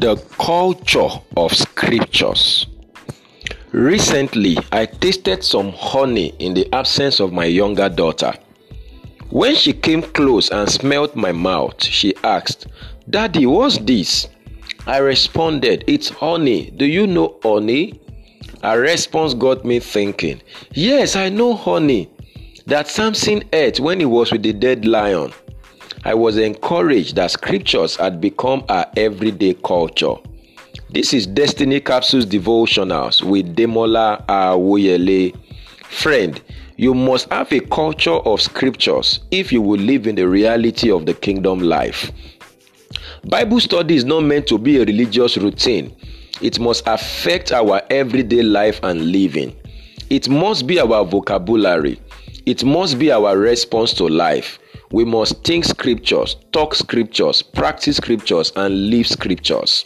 The culture of scriptures. Recently, I tasted some honey in the absence of my younger daughter. When she came close and smelled my mouth, she asked, Daddy, what's this? I responded, It's honey. Do you know honey? Her response got me thinking, Yes, I know honey that Samson ate when he was with the dead lion. I was encouraged that scriptures had become our everyday culture. This is Destiny Capsules Devotionals with Demola Awoyele. Friend, you must have a culture of scriptures if you will live in the reality of the kingdom life. Bible study is not meant to be a religious routine. It must affect our everyday life and living. It must be our vocabulary. It must be our response to life. We must think scriptures, talk scriptures, practice scriptures, and live scriptures.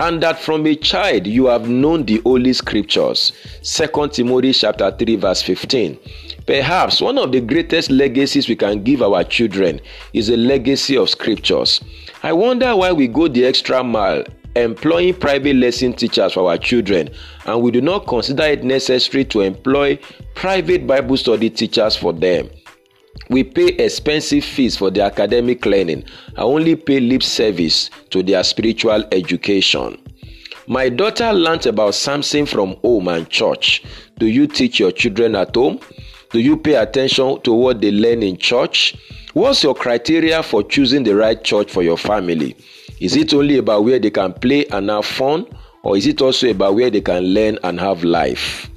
And that from a child you have known the holy scriptures. 2 Timothy chapter 3, verse 15. Perhaps one of the greatest legacies we can give our children is a legacy of scriptures. I wonder why we go the extra mile employing private lesson teachers for our children and we do not consider it necessary to employ private Bible study teachers for them. We pay expensive fees for their academic learning and only pay lip service to their spiritual education. My daughter learnt about Samson from home and church. Do you teach your children at home? Do you pay attention to what they learn in church? What's your criteria for choosing the right church for your family? Is it only about where they can play and have fun, or is it also about where they can learn and have life?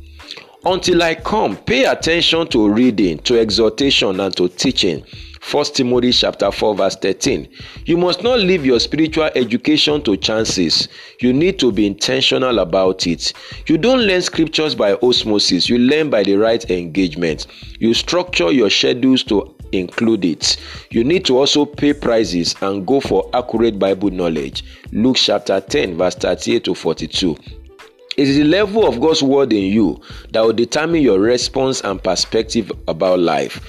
Until I come, pay attention to reading, to exhortation, and to teaching. 1 Timothy chapter 4 verse 13. You must not leave your spiritual education to chances. You need to be intentional about it. You don't learn scriptures by osmosis, you learn by the right engagement. You structure your schedules to include it. You need to also pay prices and go for accurate Bible knowledge. Luke chapter 10 verse 38 to 42. It is the level of God's word in you that will determine your response and perspective about life.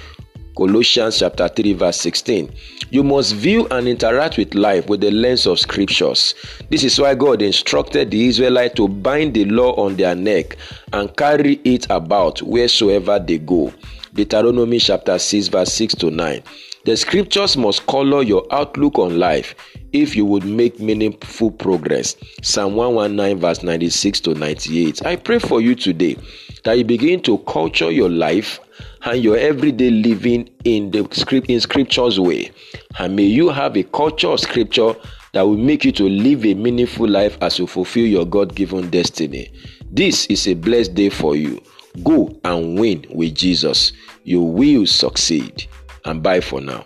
Colossians chapter 3 verse 16. You must view and interact with life with the lens of scriptures. This is why God instructed the Israelites to bind the law on their neck and carry it about wheresoever they go. Deuteronomy chapter 6 verse 6 to 9. The scriptures must color your outlook on life if you would make meaningful progress. Psalm 119, verse 96 to 98. I pray for you today that you begin to culture your life and your everyday living in the script in scripture's way. And may you have a culture of scripture that will make you to live a meaningful life as you fulfill your God-given destiny. This is a blessed day for you. Go and win with Jesus. You will succeed. And bye for now.